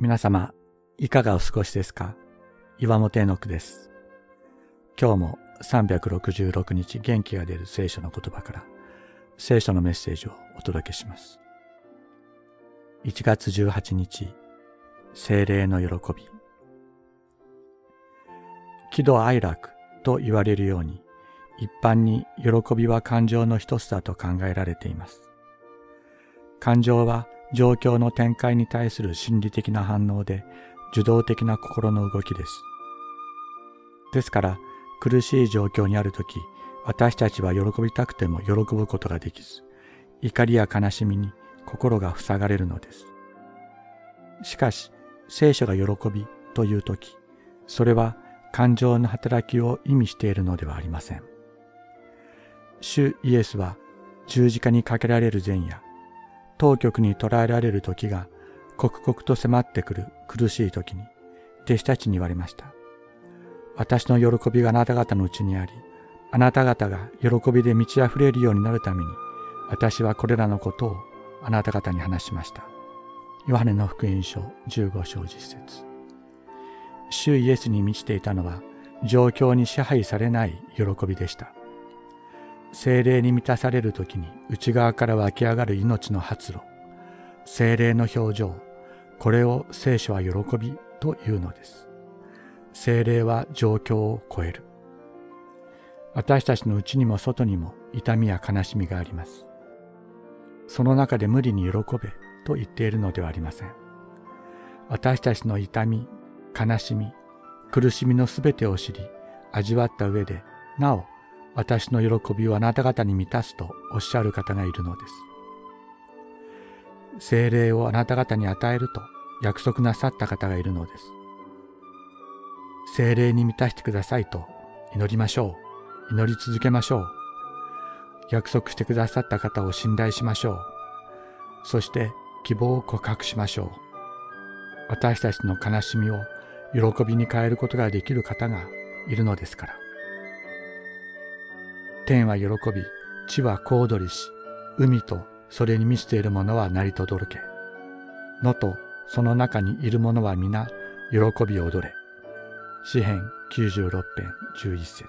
皆様、いかがお過ごしですか？岩本絵の句です。今日も366日元気が出る聖書の言葉から聖書のメッセージをお届けします。1月18日、精霊の喜び。喜怒哀楽と言われるように、一般に喜びは感情の一つだと考えられています。感情は状況の展開に対する心理的な反応で受動的な心の動きです。ですから苦しい状況にある時私たちは喜びたくても喜ぶことができず怒りや悲しみに心が塞がれるのです。しかし聖書が喜びという時それは感情の働きを意味しているのではありません。主イエスは十字架にかけられる前夜当局に捕らえられる時が刻々と迫ってくる苦しい時に弟子たちに言われました。私の喜びがあなた方のうちにあり、あなた方が喜びで満ち溢れるようになるために、私はこれらのことをあなた方に話しました。ヨハネの福音書15章実節。主イエスに満ちていたのは、状況に支配されない喜びでした。精霊に満たされる時に内側から湧き上がる命の発露。精霊の表情。これを聖書は喜びというのです。精霊は状況を超える。私たちの内にも外にも痛みや悲しみがあります。その中で無理に喜べと言っているのではありません。私たちの痛み悲しみ苦しみのすべてを知り味わった上でなお私の喜びをあなた方に満たすとおっしゃる方がいるのです。精霊をあなた方に与えると約束なさった方がいるのです。精霊に満たしてくださいと祈りましょう。祈り続けましょう。約束してくださった方を信頼しましょう。そして希望を告白しましょう。私たちの悲しみを喜びに変えることができる方がいるのですから。天は喜び、地は小躍りし、海とそれに満ちているものは成りとどろけ。野とその中にいるものは皆喜び踊れ。詩編96編11節